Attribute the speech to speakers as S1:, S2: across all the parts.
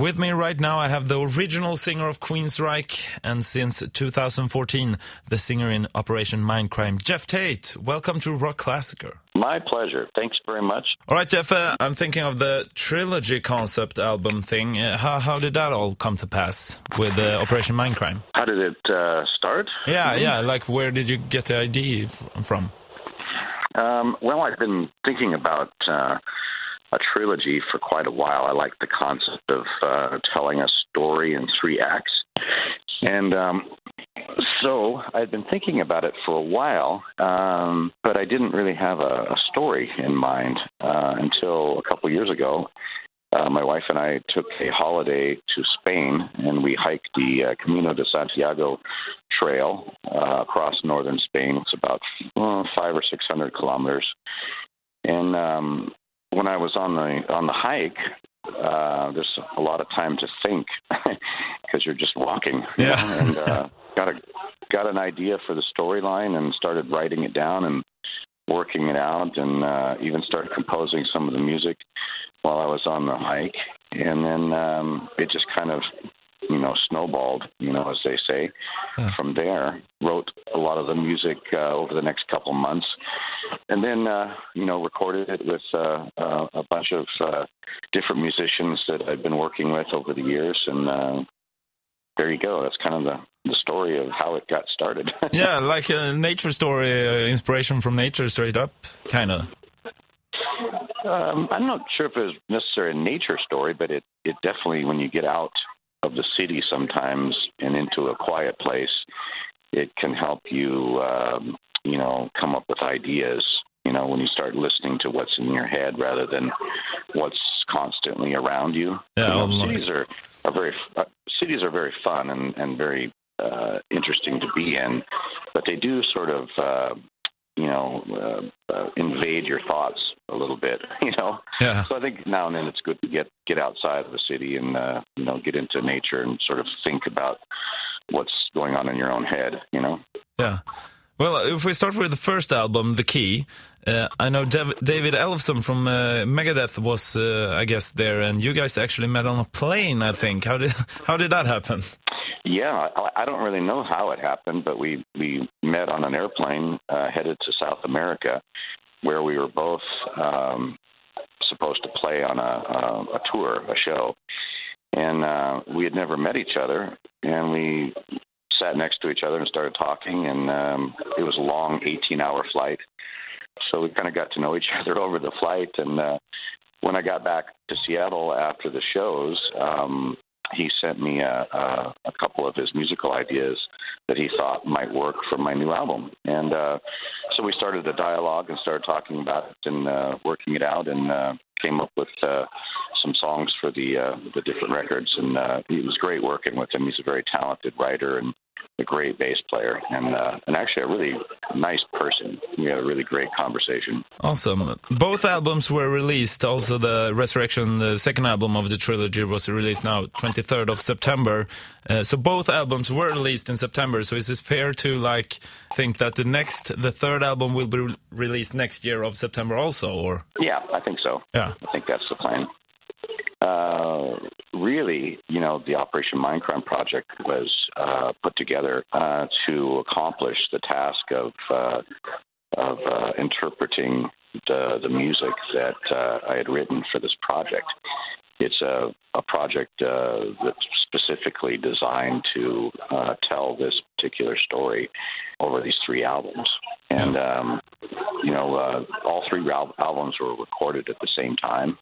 S1: With me right now, I have the original singer of Queensryche, and since 2014, the singer in Operation Mindcrime, Geoff Tate. Welcome to Rock Classicer.
S2: My pleasure. Thanks very much.
S1: All right, Geoff, uh, I'm thinking of the trilogy concept album thing. Uh, how, how did that all come to pass with uh, Operation Mindcrime?
S2: How did it uh, start?
S1: Yeah, yeah. Like, where did you get the idea from?
S2: Um, well, I've been thinking about uh, a trilogy for quite a while. I like the concept of uh, telling a story in three acts. And um, so I'd been thinking about it for a while, um, but I didn't really have a, a story in mind uh, until a couple years ago. Uh, my wife and I took a holiday to Spain, and we hiked the uh, Camino de Santiago trail uh, across northern Spain. It's about uh, five or six hundred kilometers, and um, when I was on the on the hike, uh, there's a lot of time to think because you're just walking.
S1: Yeah.
S2: Know, and uh, got a got an idea for the storyline and started writing it down and working it out, and uh, even started composing some of the music while I was on the hike. And then um, it just kind of you know, snowballed, you know, as they say.
S1: Huh.
S2: From there, wrote a lot of the music uh, over the next couple months, and then uh, you know, recorded it with uh, uh, a bunch of uh, different musicians that I've been working with over the years, and uh, there you go. That's kind of the the story of how it got started.
S1: yeah, like a nature story, uh, inspiration from nature straight up, kind of.
S2: Um, I'm not sure if it's necessarily a nature story, but it, it definitely, when you get out of the city sometimes and into a quiet place, it can help you, um, you know, come up with ideas. You know, when you start listening to what's in your head rather than what's constantly around you.
S1: Yeah,
S2: you know, cities are, are very uh, cities are very fun and and very uh, interesting to be in, but they do sort of. Uh, you know, uh, uh, invade your thoughts a little bit. You know,
S1: Yeah.
S2: so I think now and then it's good to get get outside of the city and uh, you know get into nature and sort of think about what's going on in your own head. You know.
S1: Yeah. Well, if we start with the first album, The Key, uh, I know Dav David Ellefson from uh, Megadeth was, uh, I guess, there, and you guys actually met on a plane. I think. How did how did that happen?
S2: Yeah, I, I don't really know how it happened, but we we met on an airplane uh, headed to South America, where we were both um, supposed to play on a, a, a tour, a show, and uh, we had never met each other, and we sat next to each other and started talking, and um, it was a long 18-hour flight, so we kind of got to know each other over the flight, and uh, when I got back to Seattle after the shows. Um, he sent me a, a, a couple of his musical ideas that he thought might work for my new album, and uh, so we started a dialogue and started talking about it and uh, working it out, and uh, came up with uh, some songs for the uh, the different records. And uh, it was great working with him. He's a very talented writer and a great bass player, and uh, and actually a really nice person. We had a really great conversation.
S1: Awesome. Both albums were released. Also, the Resurrection, the second album of the trilogy, was released now 23rd of September. Uh, so both albums were released in September. So is it fair to like think that the next, the third album will be re released next year of September also, or?
S2: Yeah, I think so.
S1: Yeah.
S2: I think that's the plan. Uh, really, you know, the Operation Mindcrime project was uh, put together uh, to accomplish the task of uh, of uh, interpreting the the music that I had written for this project. It's a a project that's specifically designed to tell this particular story over these three albums, and um, you know, all three al- albums were recorded at the same time,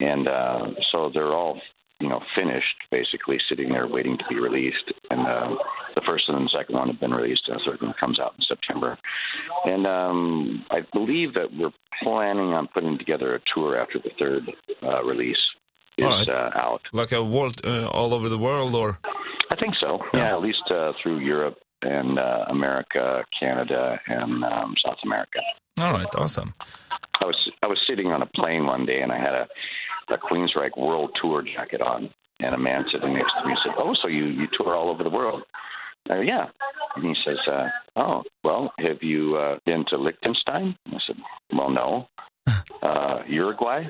S2: and uh, so they're all you know finished, basically sitting there waiting to be released. And uh, the first and the second one have been released, and the third one comes out in September. And um, I believe that we're planning on putting together a tour after the third uh, release is
S1: right.
S2: uh, out.
S1: Like a world, uh, all over the world, or?
S2: I think so. Yeah, at least uh, through Europe and uh, America, Canada, and um, South America.
S1: All right, awesome.
S2: I was I was sitting on a plane one day and I had a, a Queensryche World Tour jacket on, and a man sitting next to me said, "Oh, so you you tour all over the world?" I go, "Yeah." And he says, uh, "Oh, well, have you uh, been to Liechtenstein?" I said, "Well, no." uh, Uruguay?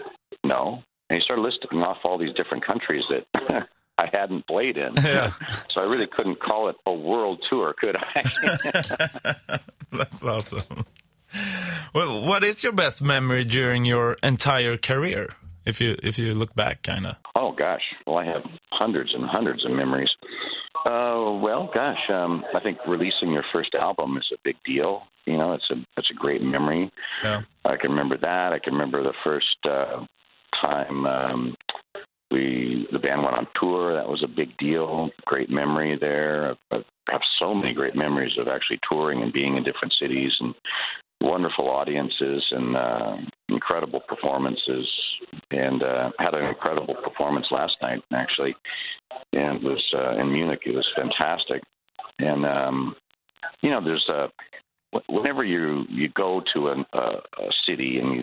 S2: No. and he started listing off all these different countries that I hadn't played in.
S1: Yeah.
S2: So I really couldn't call it a world tour, could I?
S1: That's awesome. Well, what is your best memory during your entire career? If you if you look back, kind of.
S2: oh gosh, well I have hundreds and hundreds of memories. Uh, well, gosh, um, I think releasing your first album is a big deal. You know, it's a it's a great memory.
S1: Yeah.
S2: I can remember that. I can remember the first uh, time um, we the band went on tour. That was a big deal. Great memory there. I have so many great memories of actually touring and being in different cities and wonderful audiences and uh, incredible performances. And uh, had an incredible performance last night actually, and it was uh, in Munich. It was fantastic. And um, you know, there's a whenever you you go to a, a, a city and you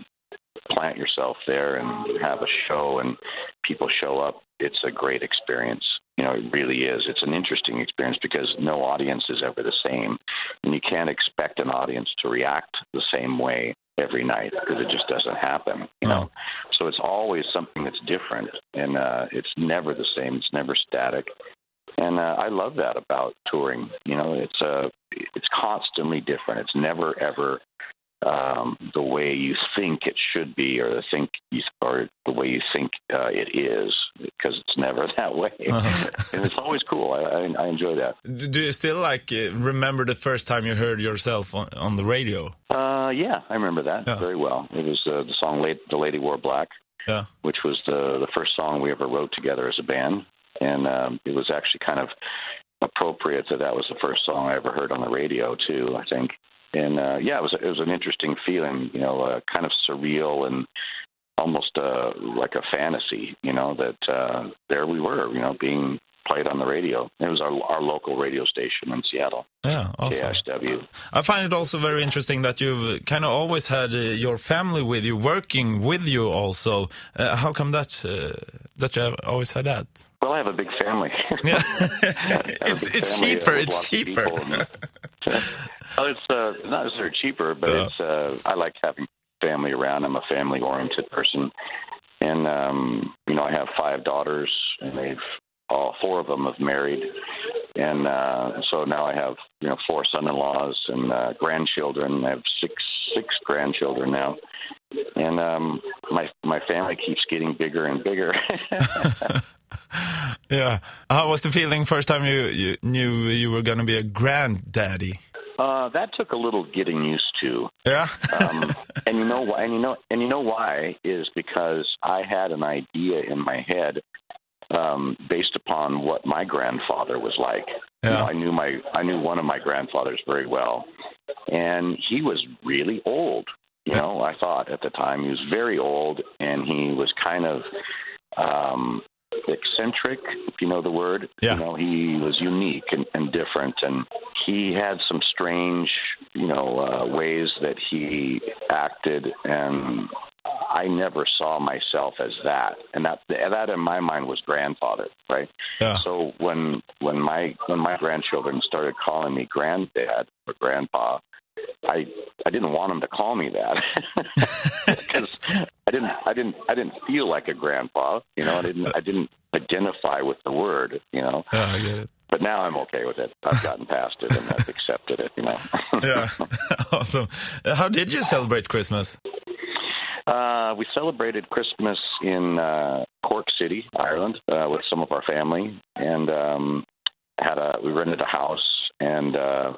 S2: plant yourself there and you have a show and people show up, it's a great experience. You know, it really is. It's an interesting experience because no audience is ever the same, and you can't expect an audience to react the same way every night because it just doesn't happen. You know, it's always something that's different, and uh, it's never the same. It's never static, and uh, I love that about touring. You know, it's uh, it's constantly different. It's never ever um, the way you think it should be, or the think you, or the way you think uh, it is, because it's never that way,
S1: Uh-huh.
S2: and it's always cool. I, I, I enjoy that.
S1: Do you still like uh, remember the first time you heard yourself on, on the radio?
S2: Uh, yeah, I remember that
S1: Yeah.
S2: very well. It was uh, the song "Late "The Lady Wore Black,"
S1: Yeah.
S2: which was the the first song we ever wrote together as a band, and um, it was actually kind of appropriate that that was the first song I ever heard on the radio too. I think, and uh, yeah, it was it was an interesting feeling, you know, uh, kind of surreal and almost uh, like a fantasy, you know, that uh, there we were, you know, being played on the radio. It was our our local radio station in Seattle,
S1: Yeah, awesome.
S2: KISW.
S1: I find it also very interesting that you've kind of always had uh, your family with you, working with you. Also, uh, how come that uh, that you have always had that?
S2: Well, I have a big family.
S1: Yeah,
S2: I have a
S1: it's it's
S2: family, uh,
S1: cheaper. It's cheaper.
S2: well, it's uh, not necessarily cheaper, but
S1: Yeah.
S2: it's uh, I like having family around. I'm a family oriented person, and um, you know I have five daughters, and they've all four of them have married, and uh, so now I have you know four son-in-laws and uh, grandchildren. I have six six grandchildren now, and um, my my family keeps getting bigger and bigger.
S1: yeah. How was the feeling first time you, you knew you were going to be a granddaddy?
S2: Uh, that took a little getting used to.
S1: Yeah.
S2: um, and you know why? And you know, and you know why is because I had an idea in my head um, based upon what my grandfather was like. You know,
S1: Yeah.
S2: I knew my I knew one of my grandfathers very well, and he was really old. You know, I thought at the time he was very old, and he was kind of um, eccentric, if you know the word.
S1: Yeah.
S2: You know, he was unique and, and different, and he had some strange, you know, uh, ways that he acted, and I never saw myself as that, and that that in my mind was grandfather, right?
S1: Yeah.
S2: So when when my when my grandchildren started calling me granddad or grandpa, I I didn't want them to call me that because I didn't I didn't I didn't feel like a grandpa, you know. I didn't I didn't identify with the word, you know.
S1: Yeah, I get it.
S2: But now I'm okay with it. I've gotten past it and I've accepted it, you know.
S1: Yeah. awesome. Uh, How did you celebrate Christmas?
S2: Uh, we celebrated Christmas in uh, Cork City, Ireland, uh, with some of our family, and um, had a we rented a house, and uh,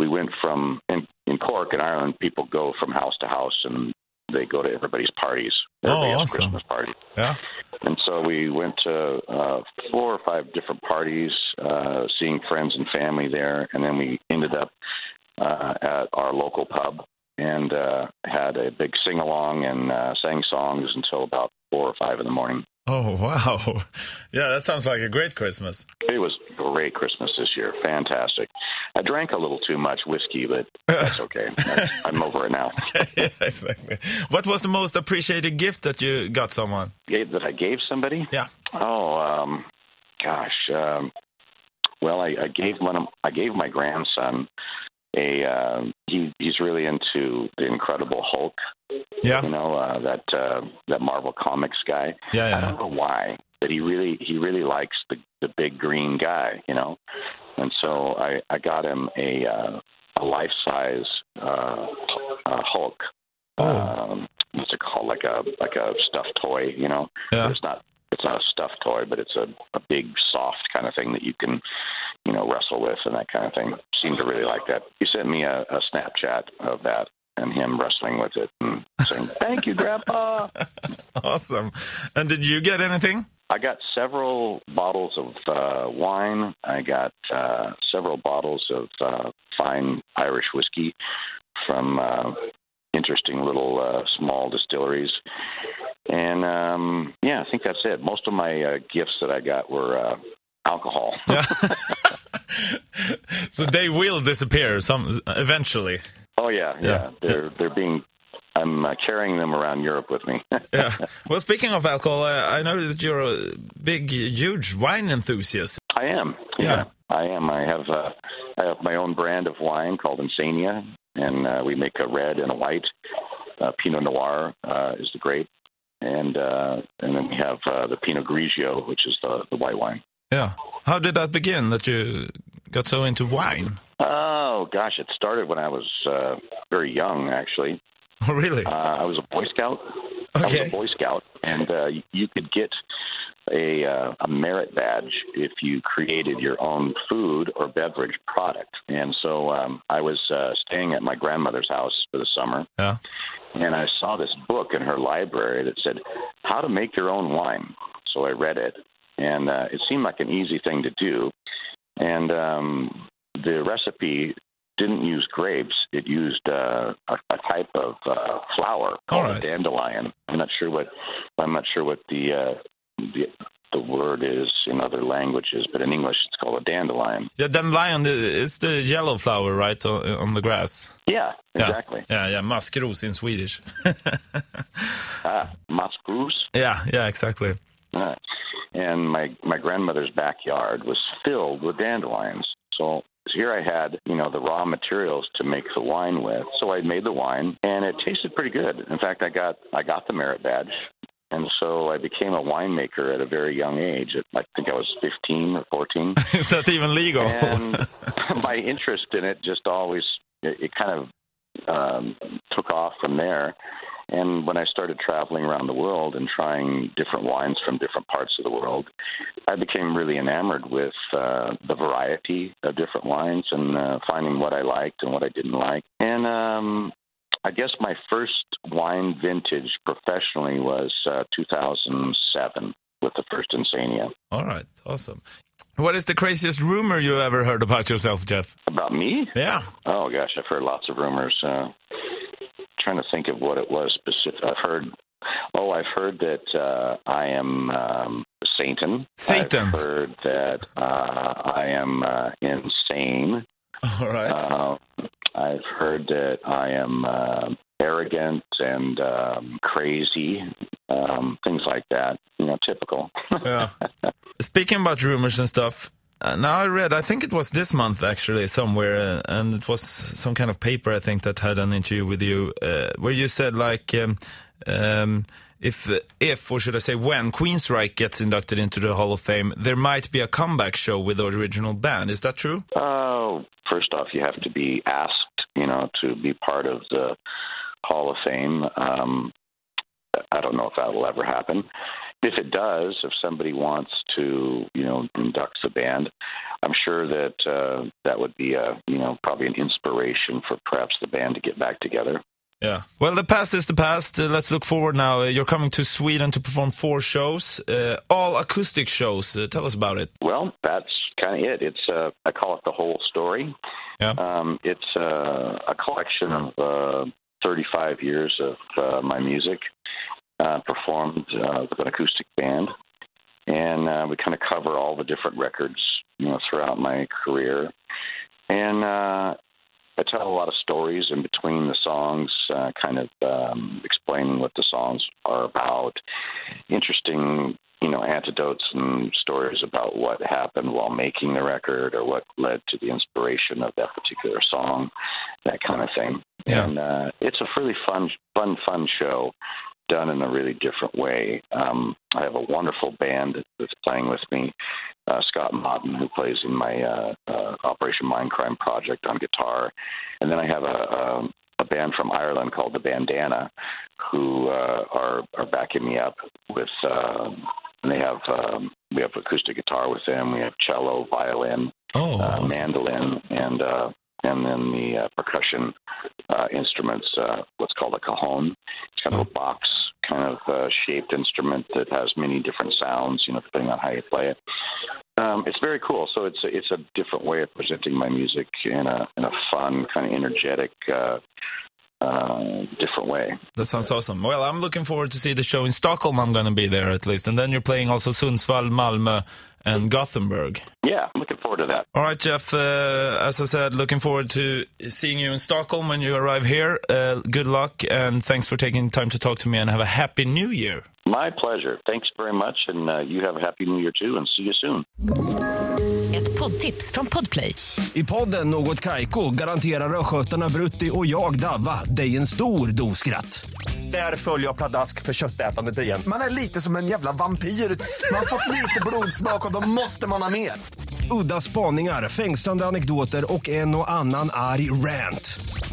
S2: we went from in, in Cork in Ireland. People go from house to house, and they go to everybody's parties.
S1: Oh,
S2: Everybody has
S1: awesome.
S2: Christmas party.
S1: Yeah.
S2: And so we went to uh, four or five different parties, uh, seeing friends and family there, and then we ended up uh, at our local pub and uh, had a big sing along and uh, sang songs until about four or five in the morning.
S1: Oh wow. Yeah, that sounds like a great Christmas.
S2: It was a great Christmas this year, fantastic. I drank a little too much whiskey, but that's okay. I'm over it now.
S1: yeah, exactly. What was the most appreciated gift that you got someone?
S2: Gave- That I gave somebody?
S1: Yeah.
S2: Oh, um, gosh. Um, well, I, I gave one. Of, I gave my grandson a. Uh, he he's really into the Incredible Hulk,
S1: Yeah.
S2: You know uh, that uh, that Marvel Comics guy.
S1: Yeah, yeah.
S2: I don't know why, but he really he really likes the the big green guy. You know, and so I I got him a uh, a life size uh, uh, Hulk.
S1: Oh.
S2: Um, what's it called? Like a like a stuffed toy. You know,
S1: Yeah.
S2: it's not it's not a stuffed toy, but it's a a big soft kind of thing that you can you know wrestle with and that kind of thing. Seemed to really like that. He sent me a, a Snapchat of that and him wrestling with it and saying, "Thank you, Grandpa."
S1: Awesome. And did you get anything?
S2: I got several bottles of uh, wine. I got uh, several bottles of uh, fine Irish whiskey from uh, interesting little uh, small distilleries. And um, yeah, I think that's it. Most of my uh, gifts that I got were uh, alcohol.
S1: Yeah. so they will disappear some eventually.
S2: oh yeah, yeah,
S1: Yeah.
S2: They're they're being. I'm uh, carrying them around Europe with me.
S1: Yeah. Well, speaking of alcohol, I, I know that you're a big, huge wine enthusiast.
S2: I am.
S1: Yeah.
S2: I am. I have uh, I have my own brand of wine called Insania, and uh, we make a red and a white. Uh, Pinot Noir uh, is the grape, and uh, and then we have uh, the Pinot Grigio, which is the the white wine.
S1: Yeah. How did that begin? That you got so into wine?
S2: Oh gosh, it started when I was uh, very young. Actually,
S1: Oh, really?
S2: uh, I was a Boy Scout.
S1: Okay.
S2: I was a Boy Scout, and uh, you could get a uh, a merit badge if you created your own food or beverage product. And so um, I was uh, staying at my grandmother's house for the summer,
S1: Yeah.
S2: and I saw this book in her library that said how to make your own wine. So I read it, and uh, it seemed like an easy thing to do. And um, the recipe didn't use grapes; it used uh, a, a type of uh, flower called
S1: All right.
S2: a dandelion. I'm not sure what I'm not sure what the uh, the the word is in other languages, but in English it's called a dandelion.
S1: Yeah, dandelion is the yellow flower, right, on, on the grass?
S2: Yeah,
S1: Yeah.
S2: exactly.
S1: Yeah, yeah, maskros in Swedish.
S2: Ah, maskrus.
S1: yeah, yeah, exactly.
S2: And my my grandmother's backyard was filled with dandelions. So here I had, you know, the raw materials to make the wine with. So I made the wine, and it tasted pretty good. In fact, I got I got the merit badge, and so I became a winemaker at a very young age. I think I was 15 or 14.
S1: Is that even legal?
S2: and my interest in it just always it, it kind of um, took off from there. And when I started traveling around the world and trying different wines from different parts of the world, I became really enamored with uh, the variety of different wines and uh, finding what I liked and what I didn't like. And um, I guess my first wine vintage professionally was uh, 2007 with the first Insania.
S1: All right, awesome. What is the craziest rumor you ever heard about yourself, Geoff?
S2: About me?
S1: Yeah.
S2: Oh gosh, I've heard lots of rumors. Uh, trying to think of what it was specific. I've heard. Oh, I've heard that uh, I am um, Satan.
S1: Satan.
S2: I've heard that uh, I am uh, insane.
S1: All right.
S2: Uh, I've heard that I am uh, arrogant and um, crazy. Um, things like that. You know, typical.
S1: yeah. Speaking about rumors and stuff, uh, now I read, I think it was this month actually, somewhere, uh, and it was some kind of paper I think that had an interview with you, uh, where you said like, um, um, if, if, or should I say, when Queensryche gets inducted into the Hall of Fame, there might be a comeback show with the original band. Is that true?
S2: Oh, first off, you have to be asked, you know, to be part of the Hall of Fame. Um, I don't know if that will ever happen. If it does, if somebody wants to, you know, induct the band, I'm sure that uh, that would be a, you know, probably an inspiration for perhaps the band to get back together.
S1: Yeah. Well, the past is the past. Uh, let's look forward now. Uh, you're coming to Sweden to perform four shows, uh, all acoustic shows. Uh, tell us about it.
S2: Well, that's kind of it. It's uh, I call it the whole story.
S1: Yeah.
S2: Um, it's uh, a collection of uh, 35 years of uh, my music uh, performed uh, with an acoustic band, and uh, we kind of cover all the different records, you know, throughout my career, and uh, I tell a lot of stories in between the songs, uh, kind of um, explaining what the songs are about, interesting you know, anecdotes and stories about what happened while making the record or what led to the inspiration of that particular song, that kind of thing.
S1: Yeah.
S2: And uh, it's a really fun, fun, fun show done in a really different way. Um, I have a wonderful band that's playing with me. Uh, Scott Moughton, who plays in my uh, uh, Operation Mindcrime project on guitar, and then I have a, a, a band from Ireland called the Bandana, who uh, are are backing me up with. Uh, and they have um, we have acoustic guitar with them. We have cello, violin,
S1: Oh,
S2: uh,
S1: awesome.
S2: mandolin, and uh, and then the uh, percussion uh, instruments. Uh, what's called a cajon. It's kind of a box kind of uh, shaped instrument that has many different sounds. You know, depending on how you play it. Um, it's very cool. So it's a, it's a different way of presenting my music in a in a fun, kind of energetic, uh, uh, different way.
S1: That sounds awesome. Well, I'm looking forward to see the show in Stockholm. I'm going to be there at least. And then you're playing also Sundsvall, Malmö, and Gothenburg.
S2: Yeah, I'm looking forward to that.
S1: All right, Geoff. Uh, as I said, looking forward to seeing you in Stockholm when you arrive here. Uh, good luck, and thanks for taking time to talk to me, and have a happy new year.
S2: My pleasure. Thanks very much, and uh, you have a happy New Year too, and see you soon.
S3: Ett poddtips från Podplay.
S4: I podden Något Kaiko garanterar östgötarna Brutti och jag, Davva, dig en stor dos skratt. Där följer jag pladask för köttätandet igen.
S5: Man är lite som en jävla vampyr. Man har fått lite blodsmak och då måste man ha mer.
S4: Udda spaningar, fängslande anekdoter och en och annan arg rant.